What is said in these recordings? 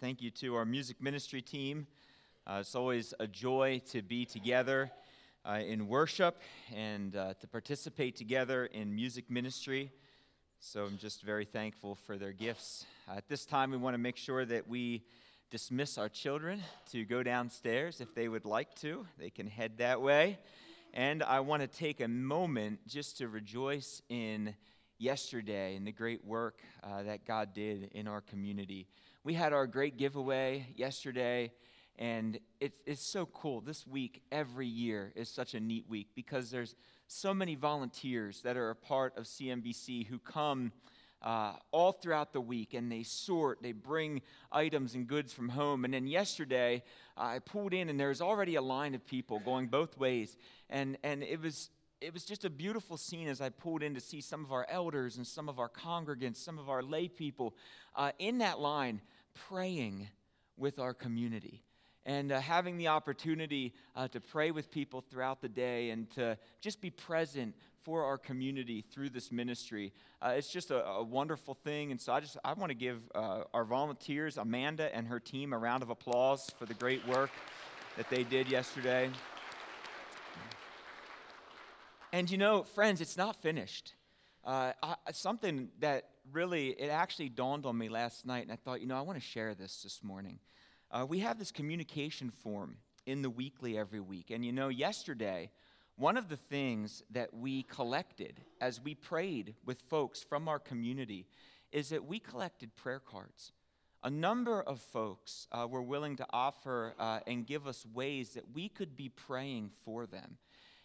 Thank you to our music ministry team. Uh, it's always a joy to be together uh, in worship and uh, to participate together in music ministry. So I'm just very thankful for their gifts. at this time, we want to make sure that we dismiss our children to go downstairs if they would like to. They can head that way. And I want to take a moment just to rejoice in yesterday and the great work uh, that God did in our community. We had our great giveaway yesterday, and it's, it's so cool. This week, every year, is such a neat week because there's so many volunteers that are a part of CMBC who come uh, all throughout the week and they sort, they bring items and goods from home. And then yesterday, I pulled in and there was already a line of people going both ways. And, and it was it was just a beautiful scene as I pulled in to see some of our elders and some of our congregants, some of our lay people uh, in that line praying with our community and uh, having the opportunity uh, to pray with people throughout the day and to just be present for our community through this ministry. Uh, it's just a, a, wonderful thing. And so I just I want to give uh, our volunteers, Amanda and her team, a round of applause for the great work that they did yesterday. And you know, friends, it's not finished. Uh, I, something that really, it actually dawned on me last night, and I thought, you know, I want to share this this morning. Uh, we have this communication form in the weekly every week. And you know, yesterday, one of the things that we collected as we prayed with folks from our community is that we collected prayer cards. A number of folks uh, were willing to offer uh, and give us ways that we could be praying for them.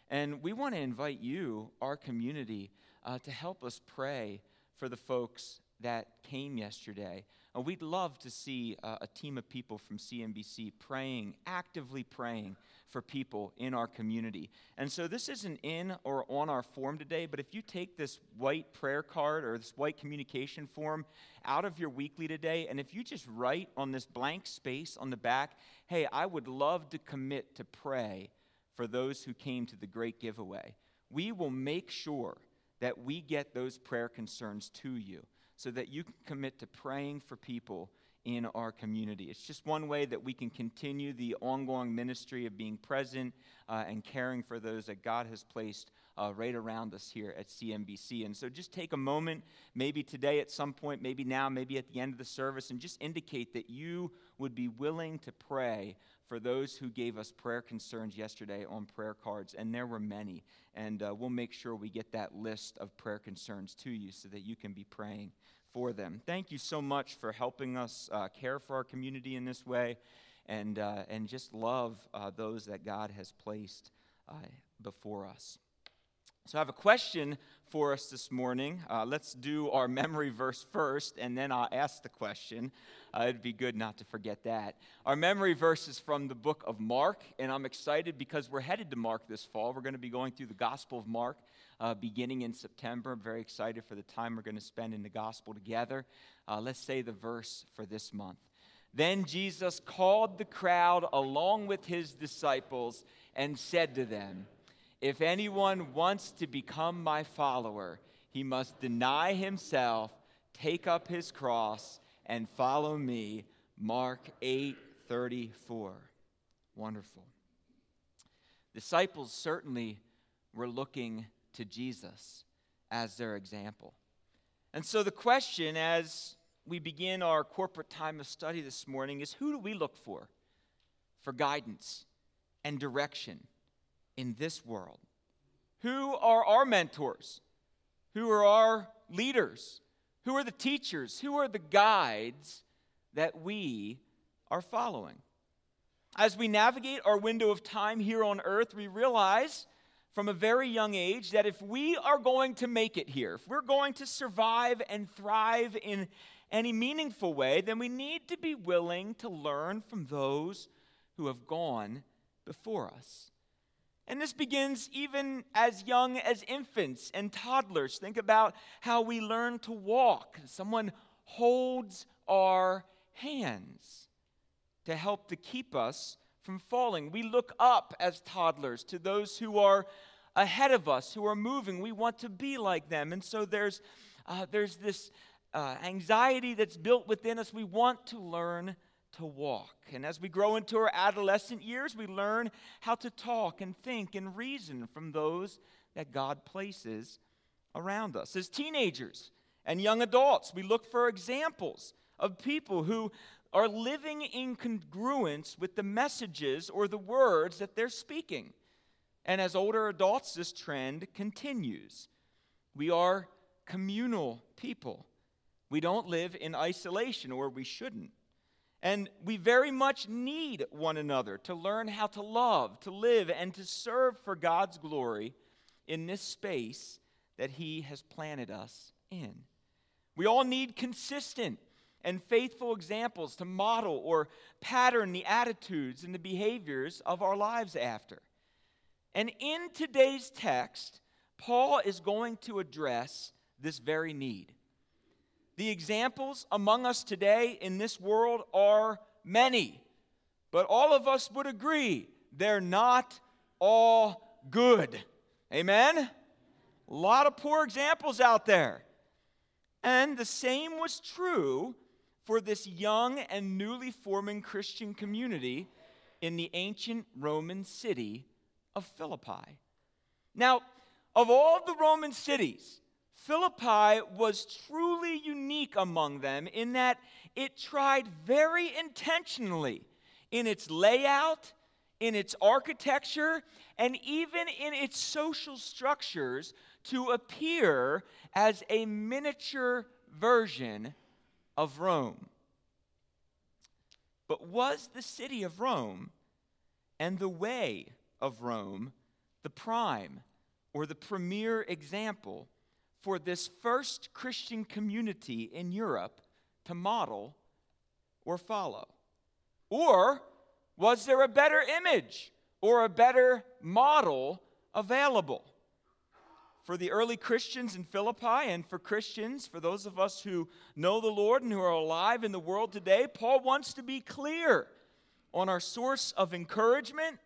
And we want to invite you, our community, uh, to help us pray for the folks that came yesterday. Uh, we'd love to see uh, a team of people from CMBC praying, actively praying for people in our community. And so this isn't in or on our form today, but if you take this white prayer card or this white communication form out of your weekly today, and if you just write on this blank space on the back, hey, I would love to commit to pray for those who came to the great giveaway. We will make sure that we get those prayer concerns to you so that you can commit to praying for people in our community. It's just one way that we can continue the ongoing ministry of being present uh, and caring for those that God has placed uh, right around us here at CMBC. And so just take a moment, maybe today at some point, maybe now, maybe at the end of the service, and just indicate that you would be willing to pray for those who gave us prayer concerns yesterday on prayer cards, and there were many. And uh, we'll make sure we get that list of prayer concerns to you so that you can be praying for them. Thank you so much for helping us uh, care for our community in this way and, uh, and just love uh, those that God has placed uh, before us. So, I have a question for us this morning. Uh, let's do our memory verse first, and then I'll ask the question. Uh, it'd be good not to forget that. Our memory verse is from the book of Mark, and I'm excited because we're headed to Mark this fall. We're going to be going through the Gospel of Mark uh, beginning in September. I'm very excited for the time we're going to spend in the Gospel together. Uh, let's say the verse for this month. Then Jesus called the crowd along with his disciples and said to them, if anyone wants to become my follower, he must deny himself, take up his cross, and follow me. Mark 8 34. Wonderful. Disciples certainly were looking to Jesus as their example. And so the question as we begin our corporate time of study this morning is who do we look for for guidance and direction? In this world? Who are our mentors? Who are our leaders? Who are the teachers? Who are the guides that we are following? As we navigate our window of time here on earth, we realize from a very young age that if we are going to make it here, if we're going to survive and thrive in any meaningful way, then we need to be willing to learn from those who have gone before us. And this begins even as young as infants and toddlers. Think about how we learn to walk. Someone holds our hands to help to keep us from falling. We look up as toddlers to those who are ahead of us, who are moving. We want to be like them. And so there's, uh, there's this uh, anxiety that's built within us. We want to learn to walk. And as we grow into our adolescent years, we learn how to talk and think and reason from those that God places around us. As teenagers and young adults, we look for examples of people who are living in congruence with the messages or the words that they're speaking. And as older adults, this trend continues. We are communal people. We don't live in isolation, or we shouldn't. And we very much need one another to learn how to love, to live, and to serve for God's glory in this space that He has planted us in. We all need consistent and faithful examples to model or pattern the attitudes and the behaviors of our lives after. And in today's text, Paul is going to address this very need. The examples among us today in this world are many, but all of us would agree they're not all good. Amen? A lot of poor examples out there. And the same was true for this young and newly forming Christian community in the ancient Roman city of Philippi. Now, of all the Roman cities, Philippi was truly unique among them in that it tried very intentionally in its layout, in its architecture, and even in its social structures to appear as a miniature version of Rome. But was the city of Rome and the way of Rome the prime or the premier example for this first Christian community in Europe to model or follow? Or was there a better image or a better model available? For the early Christians in Philippi and for Christians, for those of us who know the Lord and who are alive in the world today, Paul wants to be clear on our source of encouragement,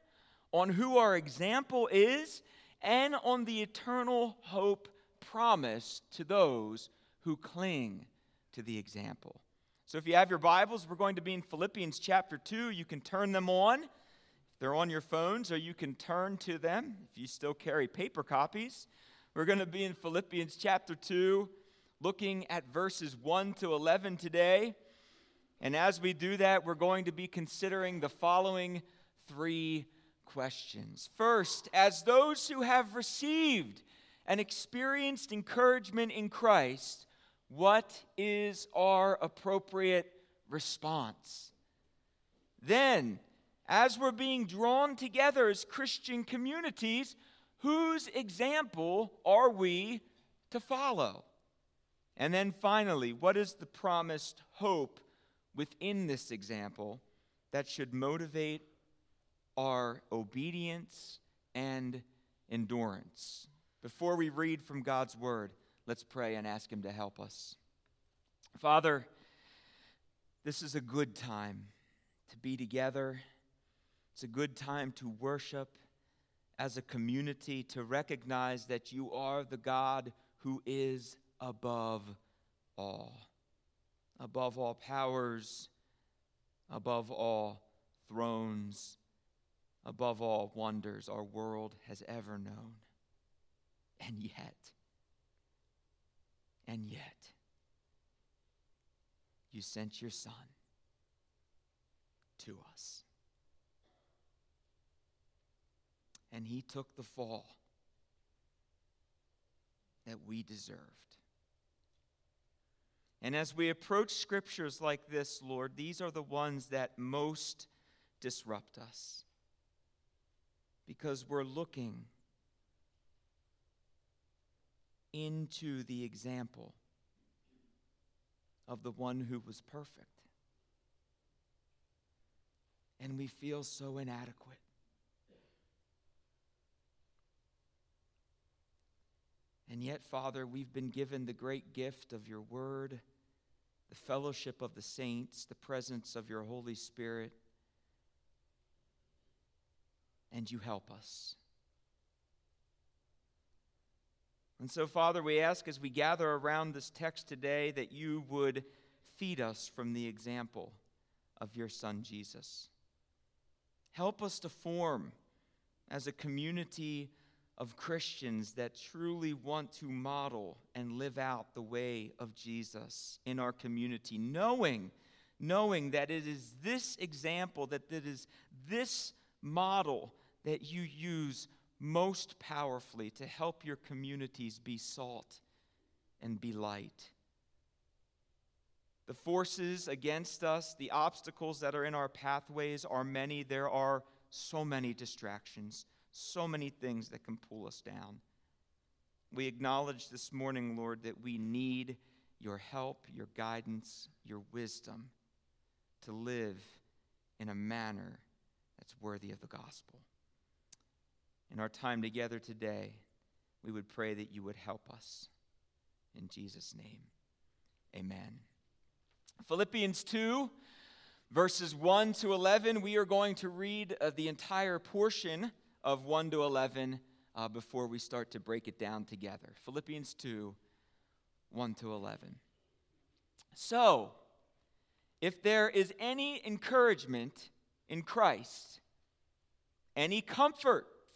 on who our example is, and on the eternal hope promise to those who cling to the example. So if you have your Bibles, we're going to be in Philippians chapter 2. You can turn them on. If they're on your phones, or you can turn to them if you still carry paper copies. We're going to be in Philippians chapter 2, looking at verses 1 to 11 today. And as we do that, we're going to be considering the following three questions. First, as those who have received and experienced encouragement in Christ, what is our appropriate response? Then, as we're being drawn together as Christian communities, whose example are we to follow? And then finally, what is the promised hope within this example that should motivate our obedience and endurance? Before we read from God's word, let's pray and ask Him to help us. Father, this is a good time to be together. It's a good time to worship as a community, to recognize that you are the God who is above all, above all powers, above all thrones, above all wonders our world has ever known. And yet, and yet, you sent your Son to us. And he took the fall that we deserved. And as we approach scriptures like this, Lord, these are the ones that most disrupt us because we're looking into the example of the one who was perfect. And we feel so inadequate. And yet, Father, we've been given the great gift of your word, the fellowship of the saints, the presence of your Holy Spirit, and you help us. And so, Father, we ask as we gather around this text today that you would feed us from the example of your Son, Jesus. Help us to form as a community of Christians that truly want to model and live out the way of Jesus in our community, knowing, knowing that it is this example, that it is this model that you use most powerfully to help your communities be salt and be light. The forces against us, the obstacles that are in our pathways are many. There are so many distractions, so many things that can pull us down. We acknowledge this morning, Lord, that we need your help, your guidance, your wisdom to live in a manner that's worthy of the gospel. In our time together today, we would pray that you would help us. In Jesus' name, amen. Philippians 2, verses 1 to 11, we are going to read uh, the entire portion of 1 to 11 uh, before we start to break it down together. Philippians 2, 1 to 11. So, if there is any encouragement in Christ, any comfort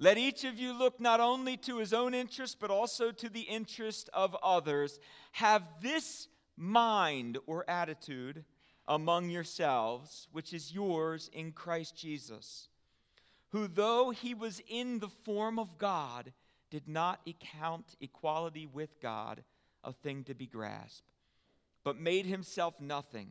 Let each of you look not only to his own interest, but also to the interest of others. Have this mind or attitude among yourselves, which is yours in Christ Jesus, who, though he was in the form of God, did not account equality with God a thing to be grasped, but made himself nothing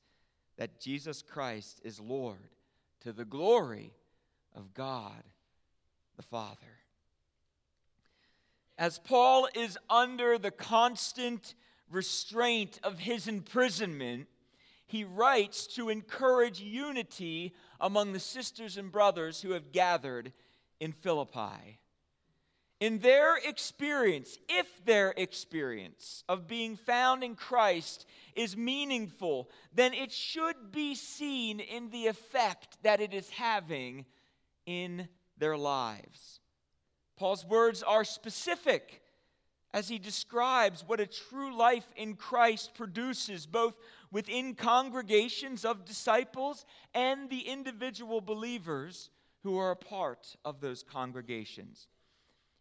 that Jesus Christ is Lord to the glory of God the Father. As Paul is under the constant restraint of his imprisonment, he writes to encourage unity among the sisters and brothers who have gathered in Philippi in their experience, if their experience of being found in Christ is meaningful, then it should be seen in the effect that it is having in their lives. Paul's words are specific as he describes what a true life in Christ produces, both within congregations of disciples and the individual believers who are a part of those congregations.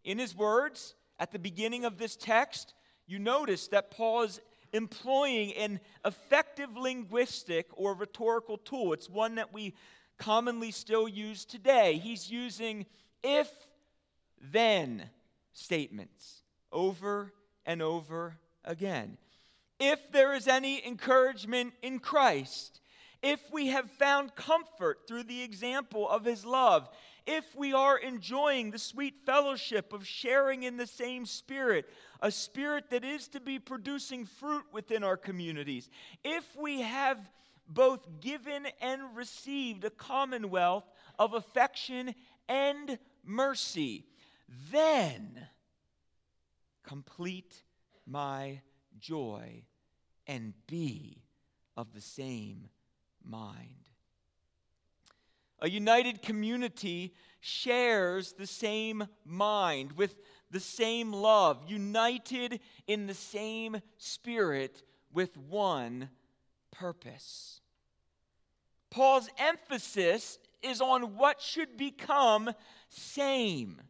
In his words, at the beginning of this text, you notice that Paul is employing an effective linguistic or rhetorical tool. It's one that we commonly still use today. He's using if then statements over and over again. If there is any encouragement in Christ, if we have found comfort through the example of his love, if we are enjoying the sweet fellowship of sharing in the same spirit, a spirit that is to be producing fruit within our communities, if we have both given and received a commonwealth of affection and mercy, then complete my joy and be of the same mind. A united community shares the same mind with the same love, united in the same spirit with one purpose. Paul's emphasis is on what should become same.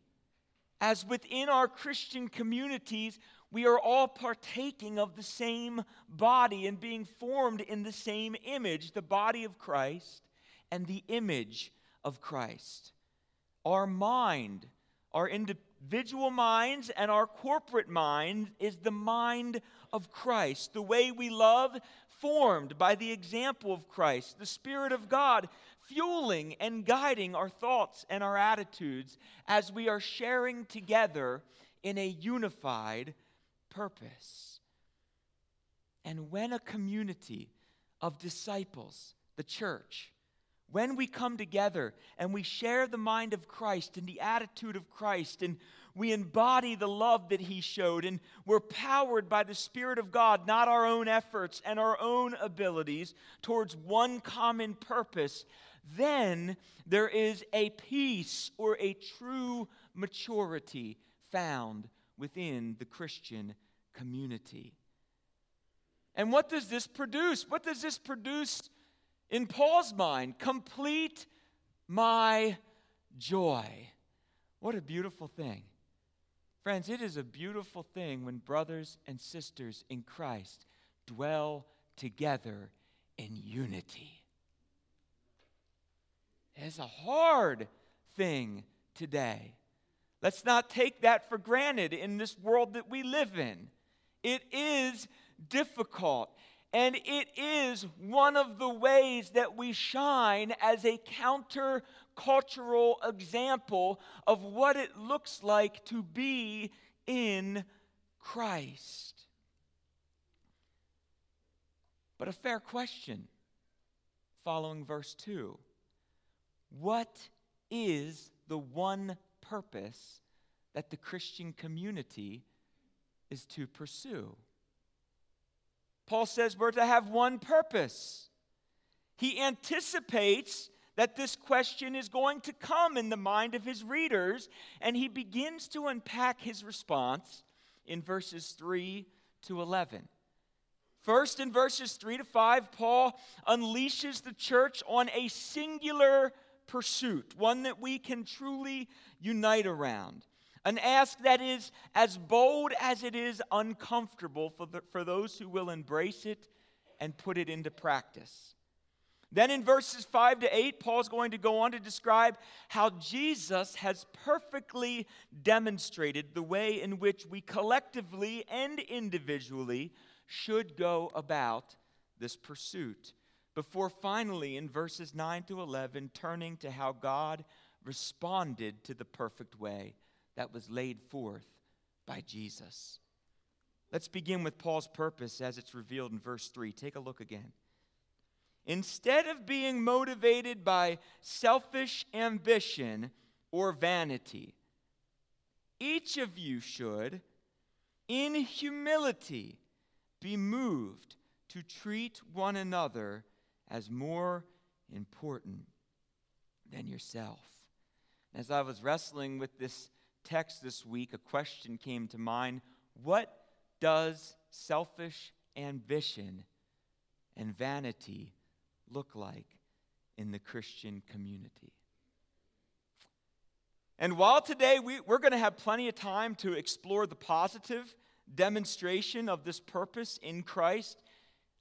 As within our Christian communities, we are all partaking of the same body and being formed in the same image, the body of Christ and the image of Christ. Our mind, our individual minds and our corporate mind is the mind of Christ. The way we love, formed by the example of Christ. The Spirit of God fueling and guiding our thoughts and our attitudes as we are sharing together in a unified purpose. And when a community of disciples, the church, when we come together and we share the mind of Christ and the attitude of Christ and we embody the love that he showed and we're powered by the Spirit of God, not our own efforts and our own abilities, towards one common purpose, then there is a peace or a true maturity found within the Christian community. And what does this produce? What does this produce in Paul's mind? Complete my joy. What a beautiful thing. Friends, it is a beautiful thing when brothers and sisters in Christ dwell together in unity. It's a hard thing today. Let's not take that for granted in this world that we live in. It is difficult. And it is one of the ways that we shine as a counter-cultural example of what it looks like to be in Christ. But a fair question following verse 2 What is the one purpose that the Christian community is to pursue? Paul says we're to have one purpose. He anticipates that this question is going to come in the mind of his readers, and he begins to unpack his response in verses 3 to 11. First, in verses 3 to 5, Paul unleashes the church on a singular pursuit, one that we can truly unite around. An ask that is as bold as it is uncomfortable for, the, for those who will embrace it and put it into practice. Then in verses 5 to 8, Paul's going to go on to describe how Jesus has perfectly demonstrated the way in which we collectively and individually should go about this pursuit. Before finally, in verses 9 to 11, turning to how God responded to the perfect way that was laid forth by Jesus. Let's begin with Paul's purpose as it's revealed in verse 3. Take a look again. Instead of being motivated by selfish ambition or vanity, each of you should, in humility, be moved to treat one another as more important than yourself. As I was wrestling with this text this week, a question came to mind What does selfish ambition and vanity look like in the Christian community? And while today we, we're going to have plenty of time to explore the positive demonstration of this purpose in Christ,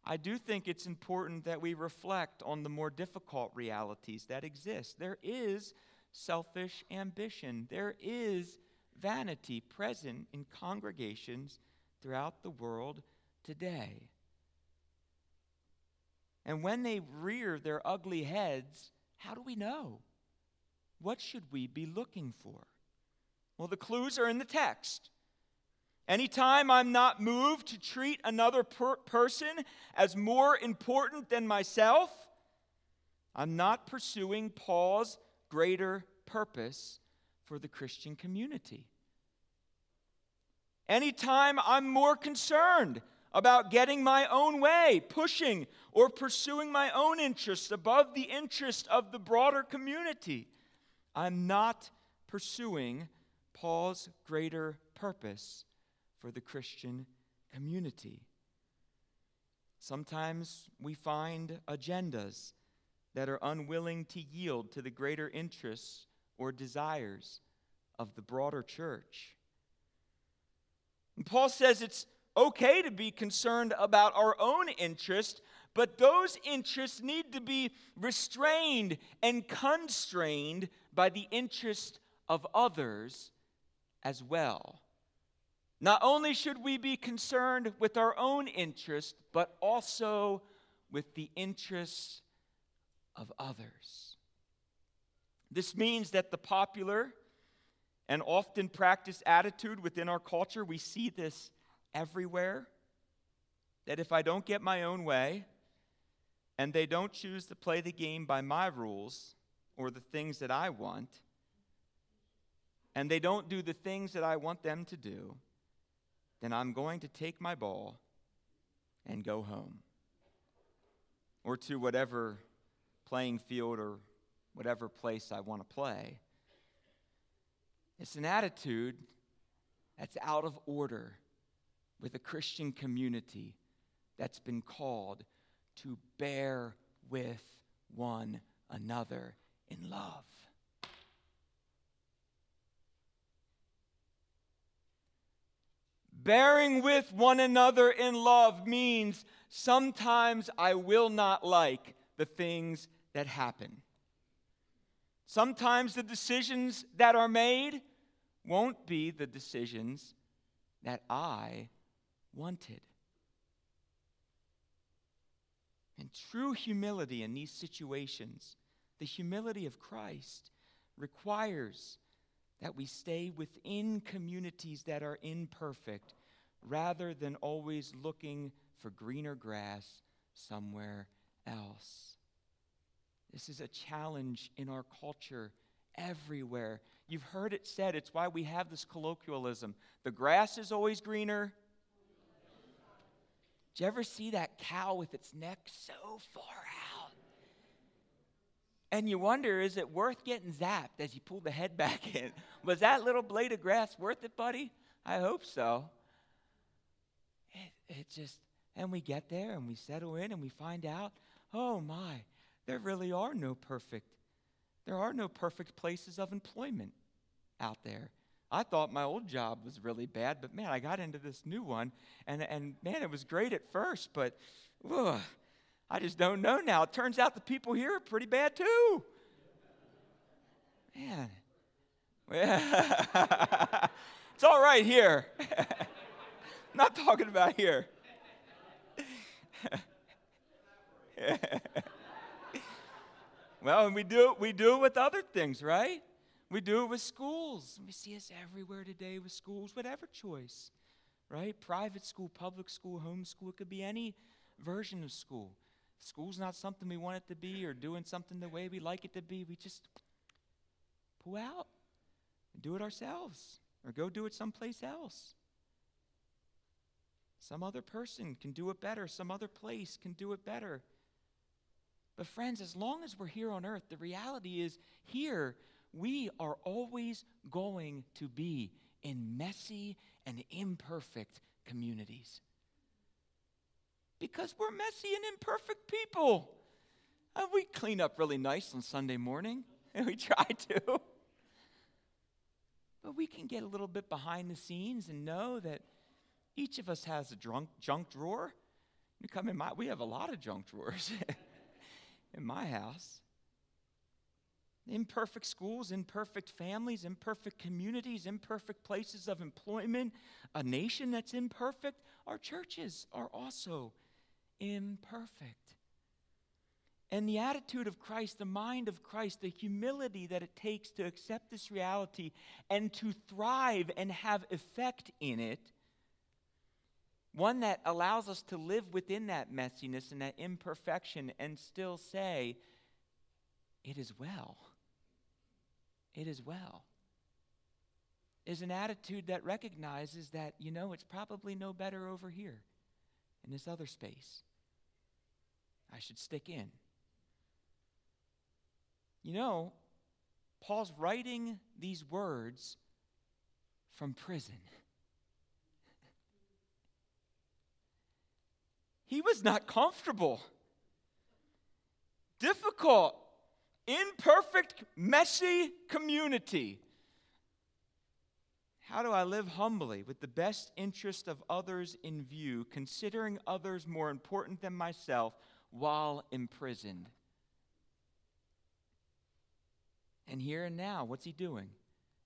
I do think it's important that we reflect on the more difficult realities that exist. There is selfish ambition. There is vanity present in congregations throughout the world today. And when they rear their ugly heads, how do we know? What should we be looking for? Well, the clues are in the text. Anytime I'm not moved to treat another per- person as more important than myself, I'm not pursuing Paul's greater purpose for the Christian community. Anytime I'm more concerned about getting my own way, pushing or pursuing my own interests above the interest of the broader community, I'm not pursuing Paul's greater purpose for the Christian community. Sometimes we find agendas that are unwilling to yield to the greater interests or desires of the broader church. And Paul says it's okay to be concerned about our own interest, but those interests need to be restrained and constrained by the interest of others as well. Not only should we be concerned with our own interest, but also with the interests of others. This means that the popular and often practiced attitude within our culture, we see this everywhere, that if I don't get my own way and they don't choose to play the game by my rules or the things that I want, and they don't do the things that I want them to do, then I'm going to take my ball and go home. Or to whatever playing field or whatever place I want to play. It's an attitude that's out of order with a Christian community that's been called to bear with one another in love. Bearing with one another in love means sometimes I will not like the things that happen. Sometimes the decisions that are made won't be the decisions that I wanted. And true humility in these situations, the humility of Christ, requires that we stay within communities that are imperfect rather than always looking for greener grass somewhere else. This is a challenge in our culture everywhere. You've heard it said, it's why we have this colloquialism the grass is always greener. Did you ever see that cow with its neck so far out? And you wonder, is it worth getting zapped as you pull the head back in? Was that little blade of grass worth it, buddy? I hope so. It, it just, and we get there and we settle in and we find out, oh my, there really are no perfect, there are no perfect places of employment out there. I thought my old job was really bad, but man, I got into this new one, and, and man, it was great at first, but ugh, I just don't know now. It turns out the people here are pretty bad too. Man. it's all right here. Not talking about here. well, and we do we do it with other things, right? We do it with schools. We see us everywhere today with schools, whatever choice, right? Private school, public school, homeschool, it could be any version of school. school's not something we want it to be or doing something the way we like it to be. We just pull out and do it ourselves or go do it someplace else. Some other person can do it better, some other place can do it better. But, friends, as long as we're here on earth, the reality is here we are always going to be in messy and imperfect communities. Because we're messy and imperfect people. And we clean up really nice on Sunday morning, and we try to. But we can get a little bit behind the scenes and know that each of us has a drunk, junk drawer. You come in my, we have a lot of junk drawers in my house. Imperfect schools, imperfect families, imperfect communities, imperfect places of employment, a nation that's imperfect. Our churches are also imperfect. And the attitude of Christ, the mind of Christ, the humility that it takes to accept this reality and to thrive and have effect in it, one that allows us to live within that messiness and that imperfection and still say, It is well it is well. Is an attitude that recognizes that, you know, it's probably no better over here in this other space. I should stick in. You know, Paul's writing these words from prison. He was not comfortable, difficult imperfect, messy community. How do I live humbly with the best interest of others in view, considering others more important than myself, while imprisoned. And here and now, what's he doing?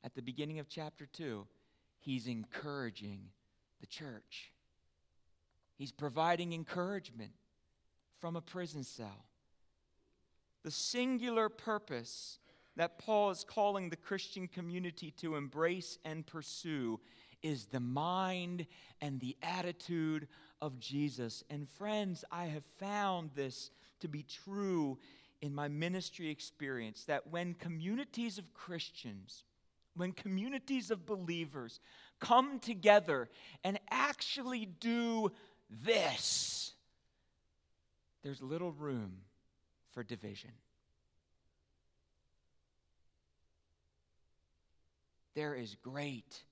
At the beginning of chapter 2, he's encouraging the church. He's providing encouragement from a prison cell. The singular purpose that Paul is calling the Christian community to embrace and pursue is the mind and the attitude of Jesus. And friends, I have found this to be true in my ministry experience that when communities of Christians, when communities of believers come together and actually do this, there's little room for division. There is great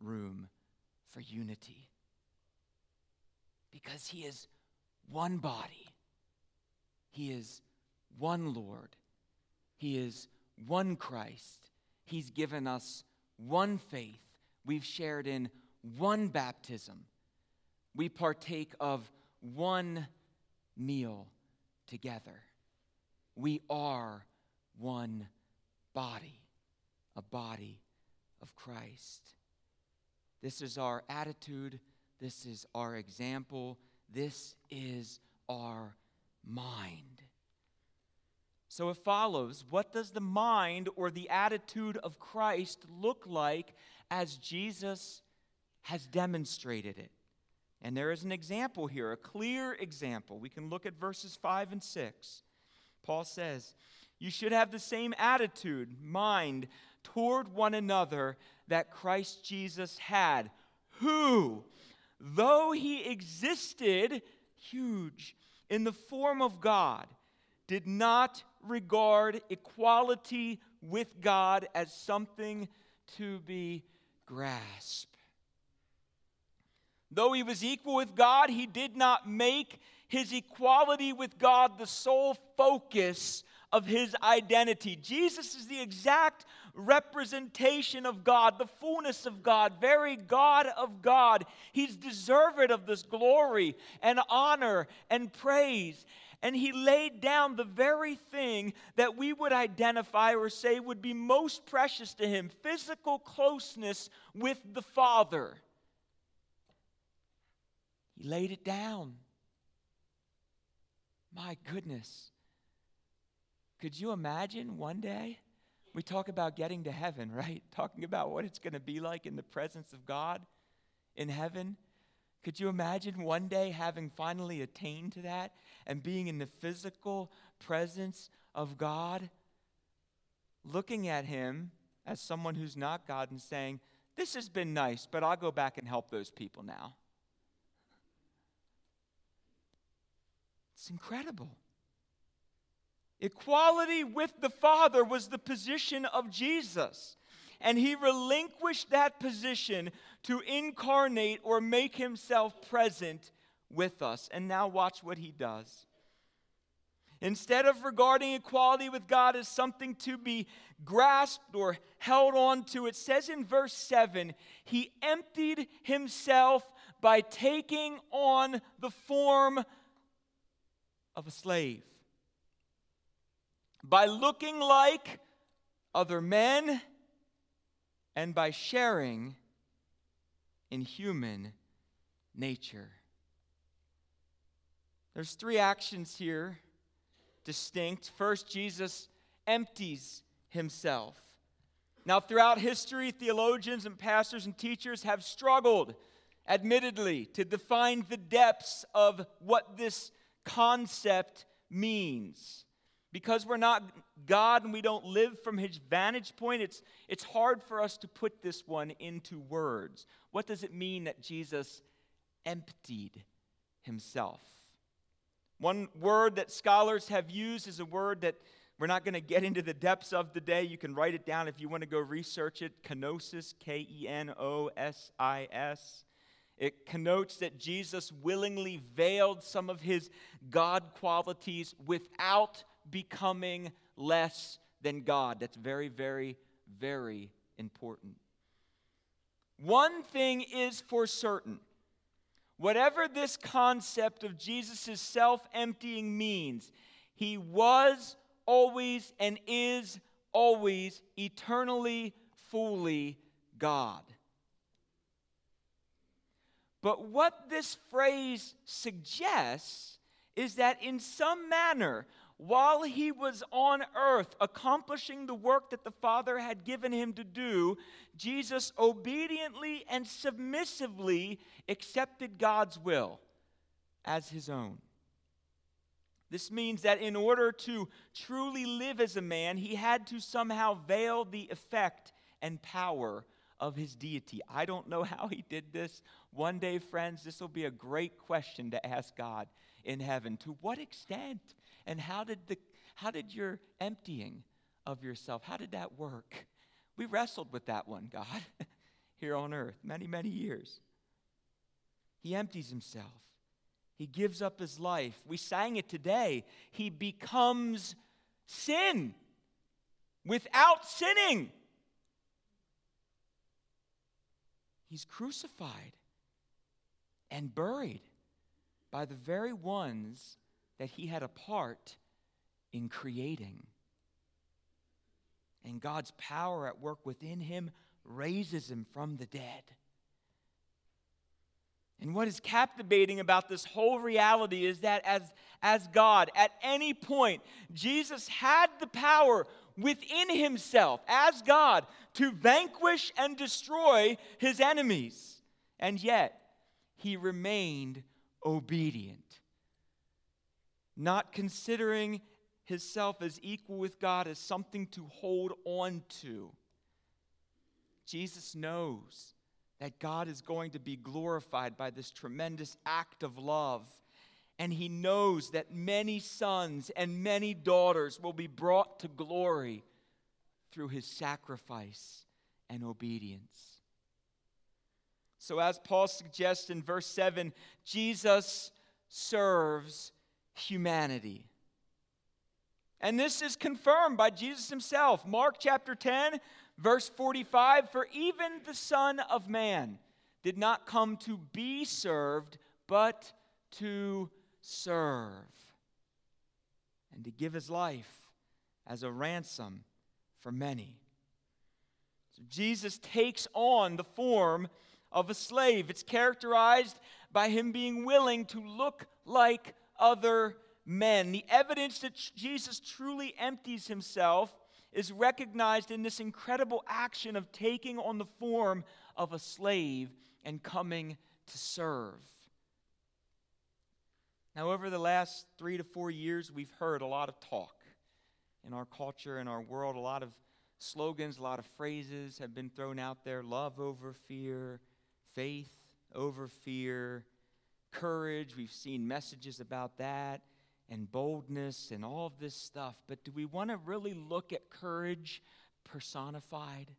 room for unity because He is one body, He is one Lord, He is one Christ. He's given us one faith. We've shared in one baptism. We partake of one meal together. We are one body, a body of Christ. This is our attitude. This is our example. This is our mind. So it follows what does the mind or the attitude of Christ look like as Jesus has demonstrated it? And there is an example here, a clear example. We can look at verses 5 and 6. Paul says, You should have the same attitude, mind, toward one another that Christ Jesus had, who, though he existed, huge, in the form of God, did not regard equality with God as something to be grasped. Though he was equal with God, he did not make his equality with God the sole focus of his identity. Jesus is the exact representation of God, the fullness of God, very God of God. He's deserved of this glory and honor and praise. And he laid down the very thing that we would identify or say would be most precious to him physical closeness with the Father. He laid it down. My goodness. Could you imagine one day? We talk about getting to heaven, right? Talking about what it's going to be like in the presence of God in heaven. Could you imagine one day having finally attained to that and being in the physical presence of God? Looking at Him as someone who's not God and saying, This has been nice, but I'll go back and help those people now. It's incredible. Equality with the Father was the position of Jesus. And he relinquished that position to incarnate or make himself present with us. And now watch what he does. Instead of regarding equality with God as something to be grasped or held on to, it says in verse 7 he emptied himself by taking on the form of a slave by looking like other men and by sharing in human nature. There's three actions here distinct. First, Jesus empties himself. Now, throughout history, theologians and pastors and teachers have struggled, admittedly, to define the depths of what this concept means because we're not God and we don't live from his vantage point, it's, it's hard for us to put this one into words. What does it mean that Jesus emptied himself? One word that scholars have used is a word that we're not going to get into the depths of today. You can write it down if you want to go research it. Kenosis, K E N O S I S. It connotes that Jesus willingly veiled some of his God qualities without becoming less than God. That's very, very, very important. One thing is for certain whatever this concept of Jesus' self emptying means, he was always and is always eternally, fully God. But what this phrase suggests is that in some manner, while he was on earth accomplishing the work that the Father had given him to do, Jesus obediently and submissively accepted God's will as his own. This means that in order to truly live as a man, he had to somehow veil the effect and power of his deity. I don't know how he did this. One day, friends, this will be a great question to ask God in heaven. To what extent and how did the how did your emptying of yourself how did that work? We wrestled with that one, God, here on earth many, many years. He empties himself. He gives up his life. We sang it today. He becomes sin without sinning. He's crucified and buried by the very ones that he had a part in creating. And God's power at work within him raises him from the dead. And what is captivating about this whole reality is that as, as God, at any point, Jesus had the power within himself, as God, to vanquish and destroy his enemies. And yet, he remained obedient, not considering himself as equal with God as something to hold on to. Jesus knows that God is going to be glorified by this tremendous act of love. And he knows that many sons and many daughters will be brought to glory through his sacrifice and obedience. So, as Paul suggests in verse 7, Jesus serves humanity. And this is confirmed by Jesus himself. Mark chapter 10, verse 45 For even the Son of Man did not come to be served, but to serve, and to give his life as a ransom for many. So Jesus takes on the form of a slave. It's characterized by him being willing to look like other men. The evidence that Jesus truly empties himself is recognized in this incredible action of taking on the form of a slave and coming to serve. Now, over the last three to four years, we've heard a lot of talk in our culture, in our world. A lot of slogans, a lot of phrases have been thrown out there love over fear, faith over fear, courage. We've seen messages about that, and boldness, and all of this stuff. But do we want to really look at courage personified?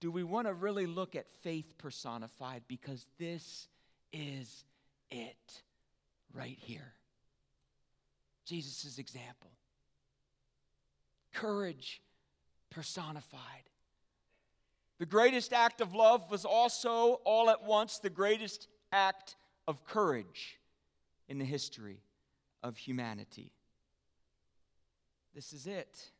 Do we want to really look at faith personified? Because this is it right here. Jesus' example. Courage personified. The greatest act of love was also, all at once, the greatest act of courage in the history of humanity. This is it.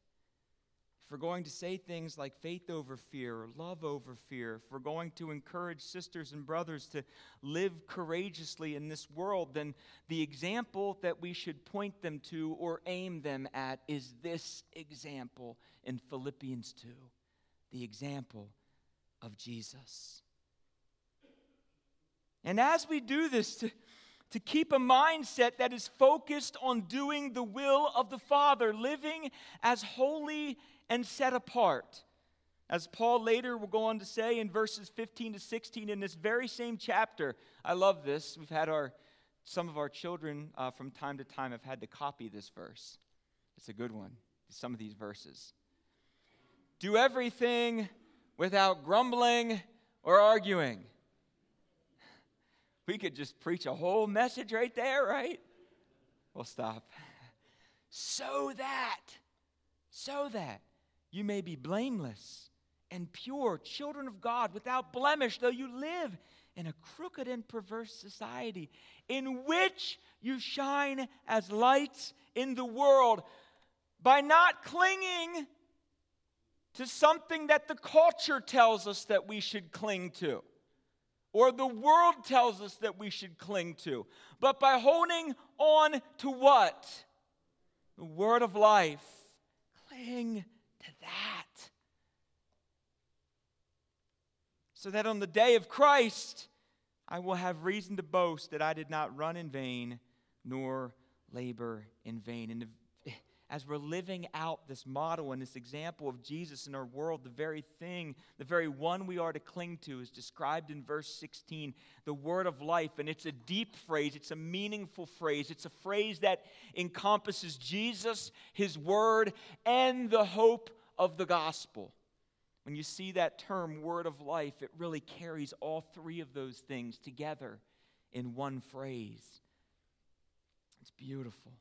If we're going to say things like faith over fear or love over fear, if we're going to encourage sisters and brothers to live courageously in this world, then the example that we should point them to or aim them at is this example in Philippians 2 the example of Jesus. And as we do this, to, to keep a mindset that is focused on doing the will of the Father, living as holy and set apart. As Paul later will go on to say in verses 15 to 16 in this very same chapter, I love this. We've had our some of our children uh, from time to time have had to copy this verse. It's a good one. Some of these verses. Do everything without grumbling or arguing. We could just preach a whole message right there, right? We'll stop. So that, so that you may be blameless and pure, children of God, without blemish, though you live in a crooked and perverse society in which you shine as lights in the world by not clinging to something that the culture tells us that we should cling to or the world tells us that we should cling to, but by holding on to what? The word of life. Cling to that. So that on the day of Christ, I will have reason to boast that I did not run in vain nor labor in vain. And as we're living out this model and this example of Jesus in our world, the very thing, the very one we are to cling to is described in verse 16, the word of life. And it's a deep phrase, it's a meaningful phrase, it's a phrase that encompasses Jesus, his word, and the hope of the gospel. When you see that term, word of life, it really carries all three of those things together in one phrase. It's beautiful.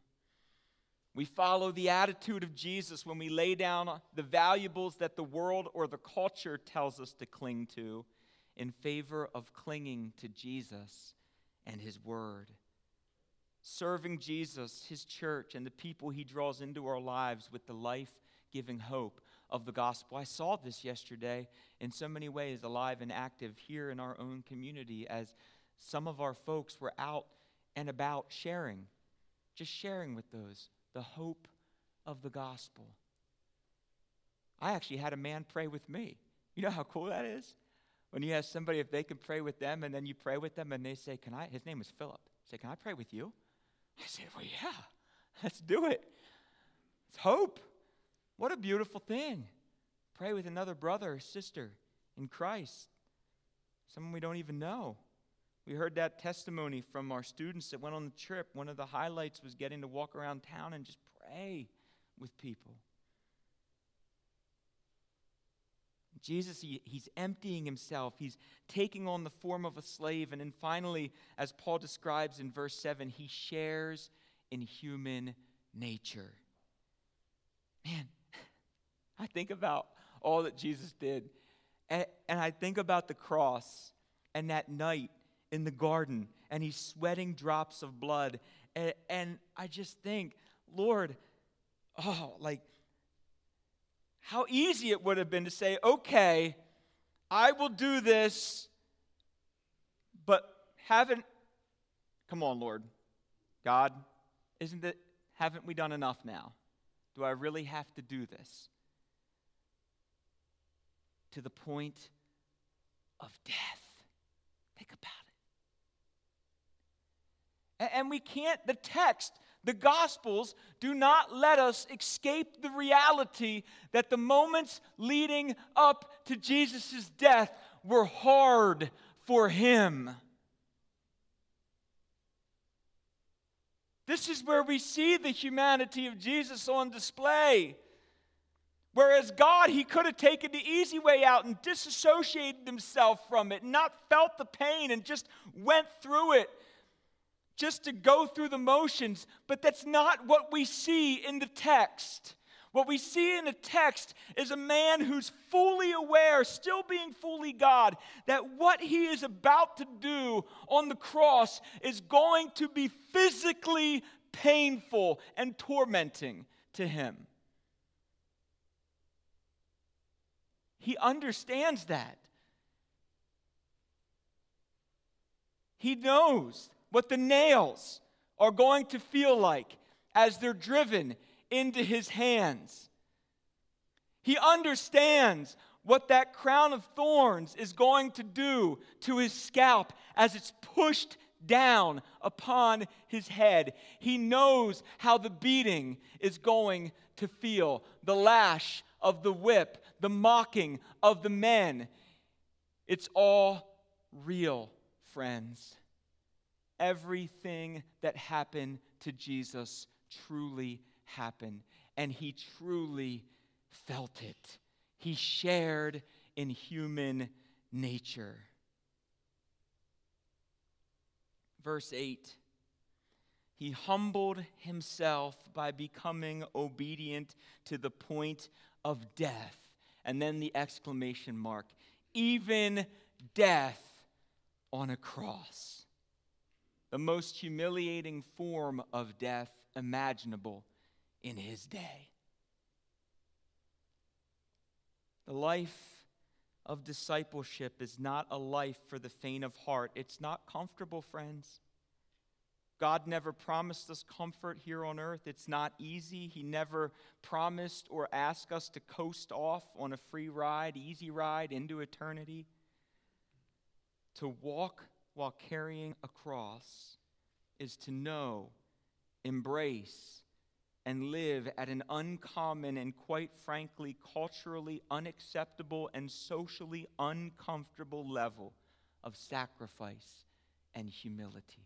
We follow the attitude of Jesus when we lay down the valuables that the world or the culture tells us to cling to in favor of clinging to Jesus and His Word. Serving Jesus, His church, and the people He draws into our lives with the life giving hope of the gospel. I saw this yesterday in so many ways, alive and active here in our own community, as some of our folks were out and about sharing, just sharing with those the hope of the gospel. I actually had a man pray with me. You know how cool that is? When you have somebody, if they can pray with them, and then you pray with them, and they say, Can I? His name was Philip. Say, Can I pray with you? I said, Well, yeah, let's do it. It's hope. What a beautiful thing. Pray with another brother or sister in Christ, someone we don't even know. We heard that testimony from our students that went on the trip. One of the highlights was getting to walk around town and just pray with people. Jesus, he, he's emptying himself. He's taking on the form of a slave. And then finally, as Paul describes in verse 7, he shares in human nature. Man, I think about all that Jesus did. And, and I think about the cross and that night in the garden and he's sweating drops of blood. And, and I just think, Lord, oh, like, how easy it would have been to say, okay, I will do this, but haven't, come on, Lord, God, isn't it, haven't we done enough now? Do I really have to do this? To the point of death. Think about it. And we can't, the text, the Gospels do not let us escape the reality that the moments leading up to Jesus' death were hard for him. This is where we see the humanity of Jesus on display. Whereas God, he could have taken the easy way out and disassociated himself from it, not felt the pain and just went through it just to go through the motions, but that's not what we see in the text. What we see in the text is a man who's fully aware, still being fully God, that what he is about to do on the cross is going to be physically painful and tormenting to him. He understands that. He knows what the nails are going to feel like as they're driven into his hands. He understands what that crown of thorns is going to do to his scalp as it's pushed down upon his head. He knows how the beating is going to feel the lash of the whip, the mocking of the men. It's all real, friends everything that happened to Jesus truly happened, and he truly felt it. He shared in human nature. Verse 8 He humbled himself by becoming obedient to the point of death. And then the exclamation mark, even death on a cross, the most humiliating form of death imaginable in his day. The life of discipleship is not a life for the faint of heart. It's not comfortable, friends. God never promised us comfort here on earth. It's not easy. He never promised or asked us to coast off on a free ride, easy ride into eternity. To walk while carrying a cross is to know, embrace, and live at an uncommon and, quite frankly, culturally unacceptable and socially uncomfortable level of sacrifice and humility.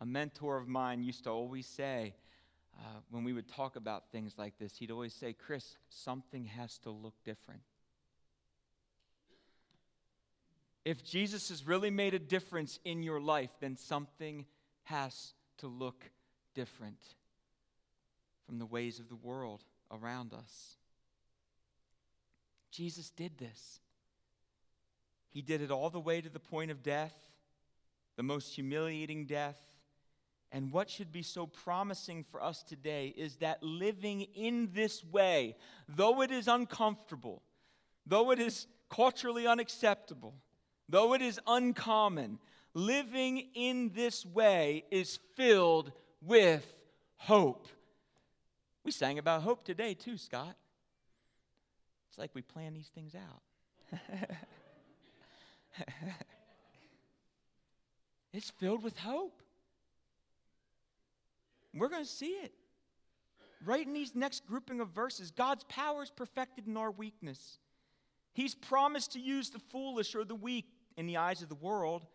A mentor of mine used to always say, uh, when we would talk about things like this, he'd always say, Chris, something has to look different. If Jesus has really made a difference in your life, then something has to look different from the ways of the world around us. Jesus did this. He did it all the way to the point of death, the most humiliating death, and what should be so promising for us today is that living in this way, though it is uncomfortable, though it is culturally unacceptable, though it is uncommon, living in this way is filled with hope. We sang about hope today, too, Scott. It's like we plan these things out. it's filled with hope. We're going to see it. Right in these next grouping of verses, God's power is perfected in our weakness. He's promised to use the foolish or the weak in the eyes of the world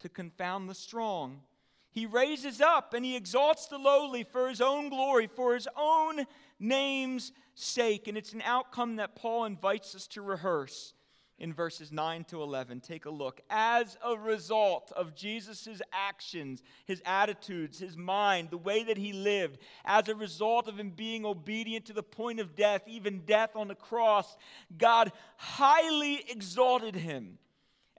to confound the strong. He raises up and he exalts the lowly for his own glory, for his own name's sake. And it's an outcome that Paul invites us to rehearse in verses 9 to 11. Take a look. As a result of Jesus' actions, his attitudes, his mind, the way that he lived, as a result of him being obedient to the point of death, even death on the cross, God highly exalted him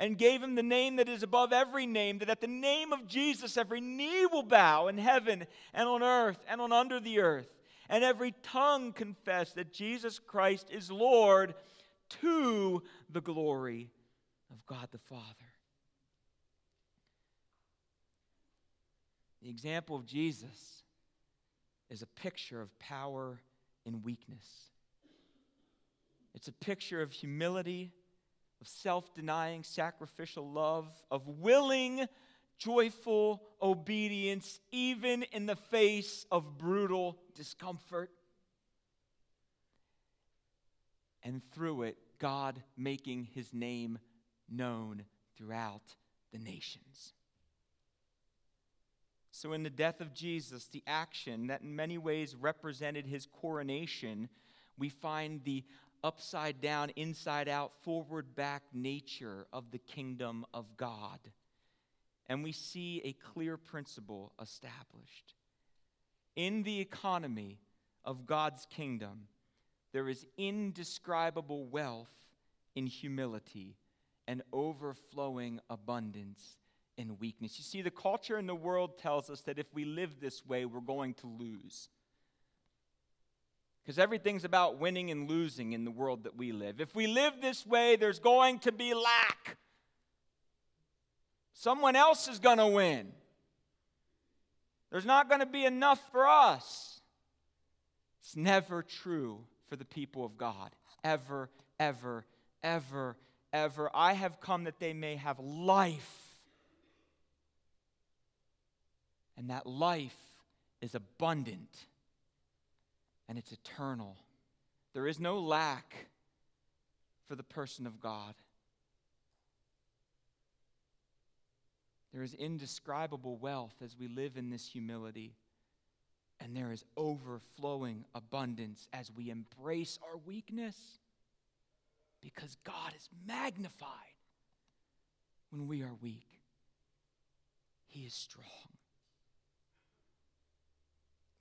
and gave him the name that is above every name, that at the name of Jesus every knee will bow in heaven and on earth and on under the earth, and every tongue confess that Jesus Christ is Lord to the glory of God the Father. The example of Jesus is a picture of power in weakness. It's a picture of humility, of self denying, sacrificial love, of willing, joyful obedience, even in the face of brutal discomfort and through it, God making his name known throughout the nations. So, in the death of Jesus, the action that in many ways represented his coronation, we find the upside down, inside out, forward back nature of the kingdom of God. And we see a clear principle established. In the economy of God's kingdom, there is indescribable wealth in humility and overflowing abundance in weakness. You see, the culture in the world tells us that if we live this way, we're going to lose. Because everything's about winning and losing in the world that we live. If we live this way, there's going to be lack. Someone else is going to win. There's not going to be enough for us. It's never true for the people of God. Ever, ever, ever, ever. I have come that they may have life. And that life is abundant and it's eternal. There is no lack for the person of God. There is indescribable wealth as we live in this humility and there is overflowing abundance as we embrace our weakness because God is magnified when we are weak. He is strong.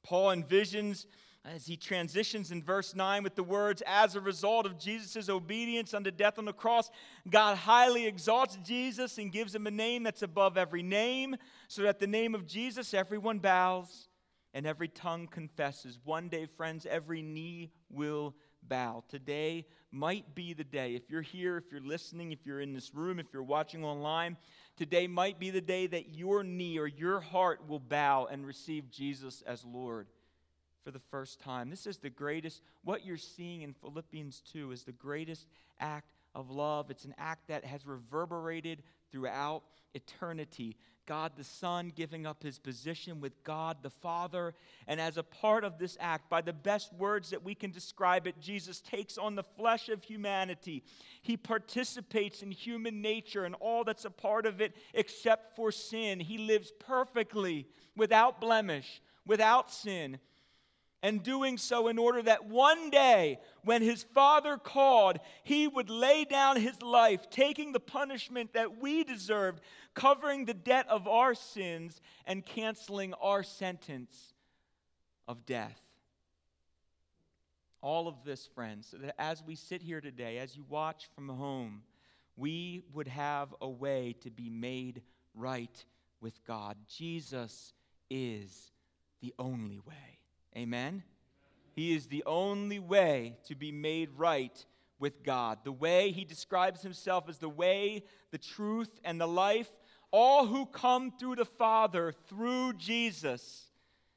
Paul envisions as he transitions in verse 9 with the words, As a result of Jesus' obedience unto death on the cross, God highly exalts Jesus and gives him a name that's above every name, so that the name of Jesus everyone bows and every tongue confesses. One day, friends, every knee will bow. Today might be the day. If you're here, if you're listening, if you're in this room, if you're watching online, today might be the day that your knee or your heart will bow and receive Jesus as Lord for the first time. This is the greatest, what you're seeing in Philippians 2 is the greatest act of love. It's an act that has reverberated throughout eternity. God the Son giving up his position with God the Father. And as a part of this act, by the best words that we can describe it, Jesus takes on the flesh of humanity. He participates in human nature and all that's a part of it except for sin. He lives perfectly, without blemish, without sin and doing so in order that one day, when his father called, he would lay down his life, taking the punishment that we deserved, covering the debt of our sins, and canceling our sentence of death. All of this, friends, so that as we sit here today, as you watch from home, we would have a way to be made right with God. Jesus is the only way. Amen? He is the only way to be made right with God. The way he describes himself as the way, the truth, and the life. All who come through the Father through Jesus,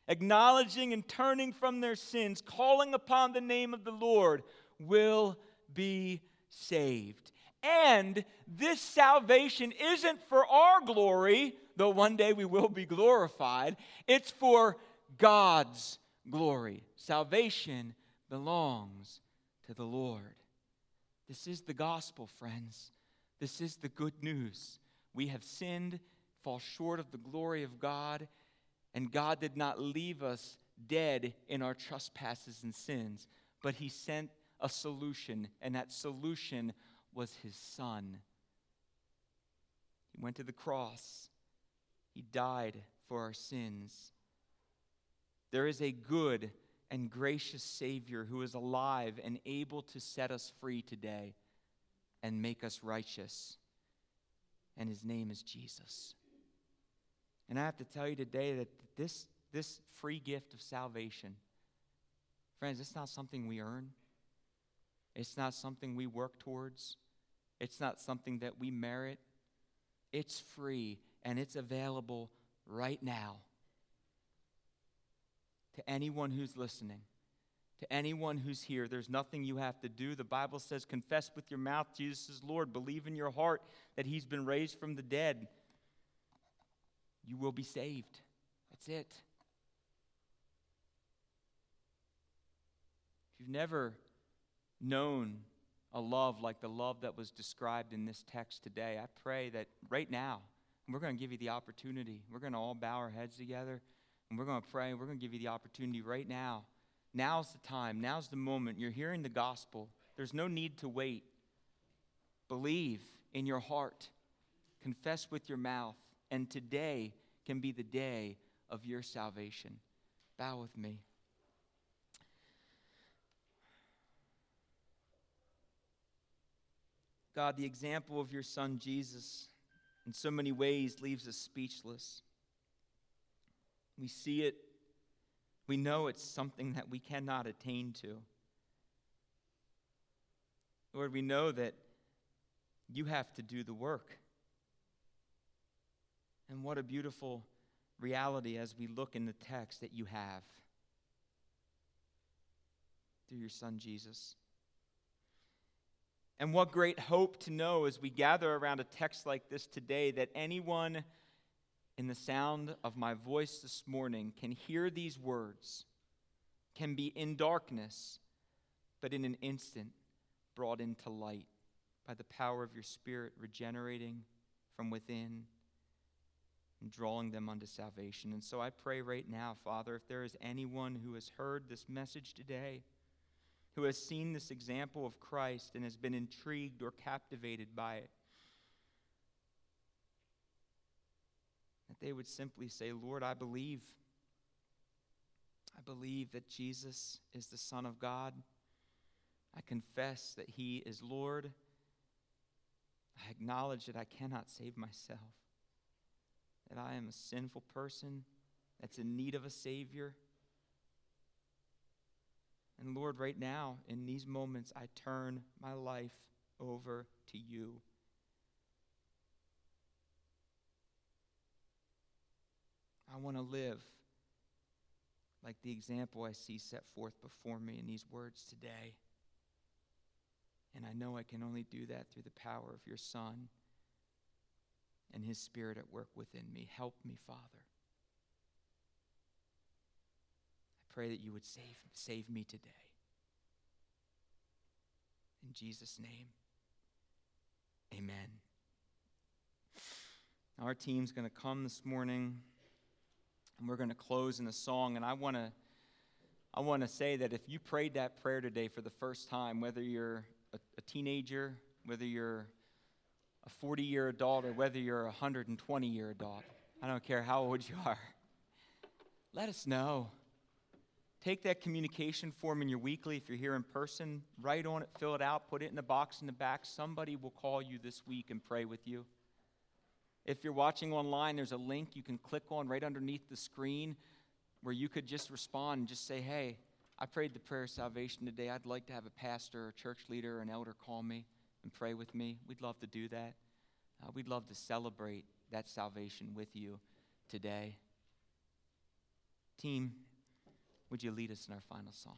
acknowledging and turning from their sins, calling upon the name of the Lord, will be saved. And this salvation isn't for our glory, though one day we will be glorified, it's for God's glory. Salvation belongs to the Lord. This is the gospel, friends. This is the good news. We have sinned, fall short of the glory of God, and God did not leave us dead in our trespasses and sins, but He sent a solution, and that solution was His Son. He went to the cross, He died for our sins. There is a good and gracious Savior who is alive and able to set us free today and make us righteous. And his name is Jesus. And I have to tell you today that this, this free gift of salvation, friends, it's not something we earn. It's not something we work towards. It's not something that we merit. It's free and it's available right now to anyone who's listening, to anyone who's here. There's nothing you have to do. The Bible says, confess with your mouth Jesus is Lord, believe in your heart that he's been raised from the dead. You will be saved. That's it. If you've never known a love like the love that was described in this text today, I pray that right now, we're going to give you the opportunity. We're going to all bow our heads together. And we're going to pray. We're going to give you the opportunity right now. Now's the time. Now's the moment. You're hearing the gospel. There's no need to wait. Believe in your heart, confess with your mouth, and today can be the day of your salvation. Bow with me. God, the example of your son Jesus in so many ways leaves us speechless. We see it. We know it's something that we cannot attain to. Lord, we know that you have to do the work. And what a beautiful reality as we look in the text that you have through your Son Jesus. And what great hope to know as we gather around a text like this today that anyone in the sound of my voice this morning can hear these words, can be in darkness, but in an instant brought into light by the power of your Spirit regenerating from within and drawing them unto salvation. And so I pray right now, Father, if there is anyone who has heard this message today, who has seen this example of Christ and has been intrigued or captivated by it, they would simply say, Lord, I believe. I believe that Jesus is the Son of God. I confess that He is Lord. I acknowledge that I cannot save myself, that I am a sinful person that's in need of a Savior. And Lord, right now, in these moments, I turn my life over to you. I want to live like the example I see set forth before me in these words today. And I know I can only do that through the power of your Son and his Spirit at work within me. Help me, Father. I pray that you would save, save me today. In Jesus' name, amen. Our team's going to come this morning and we're going to close in a song and i want to i want to say that if you prayed that prayer today for the first time whether you're a, a teenager whether you're a 40 year adult or whether you're a 120 year adult i don't care how old you are let us know. Take that communication form in your weekly if you're here in person write on it fill it out put it in the box in the back. Somebody will call you this week and pray with you if you're watching online, there's a link you can click on right underneath the screen where you could just respond and just say, Hey, I prayed the prayer of salvation today. I'd like to have a pastor, a church leader, an elder call me and pray with me. We'd love to do that. Uh, we'd love to celebrate that salvation with you today. Team, would you lead us in our final song?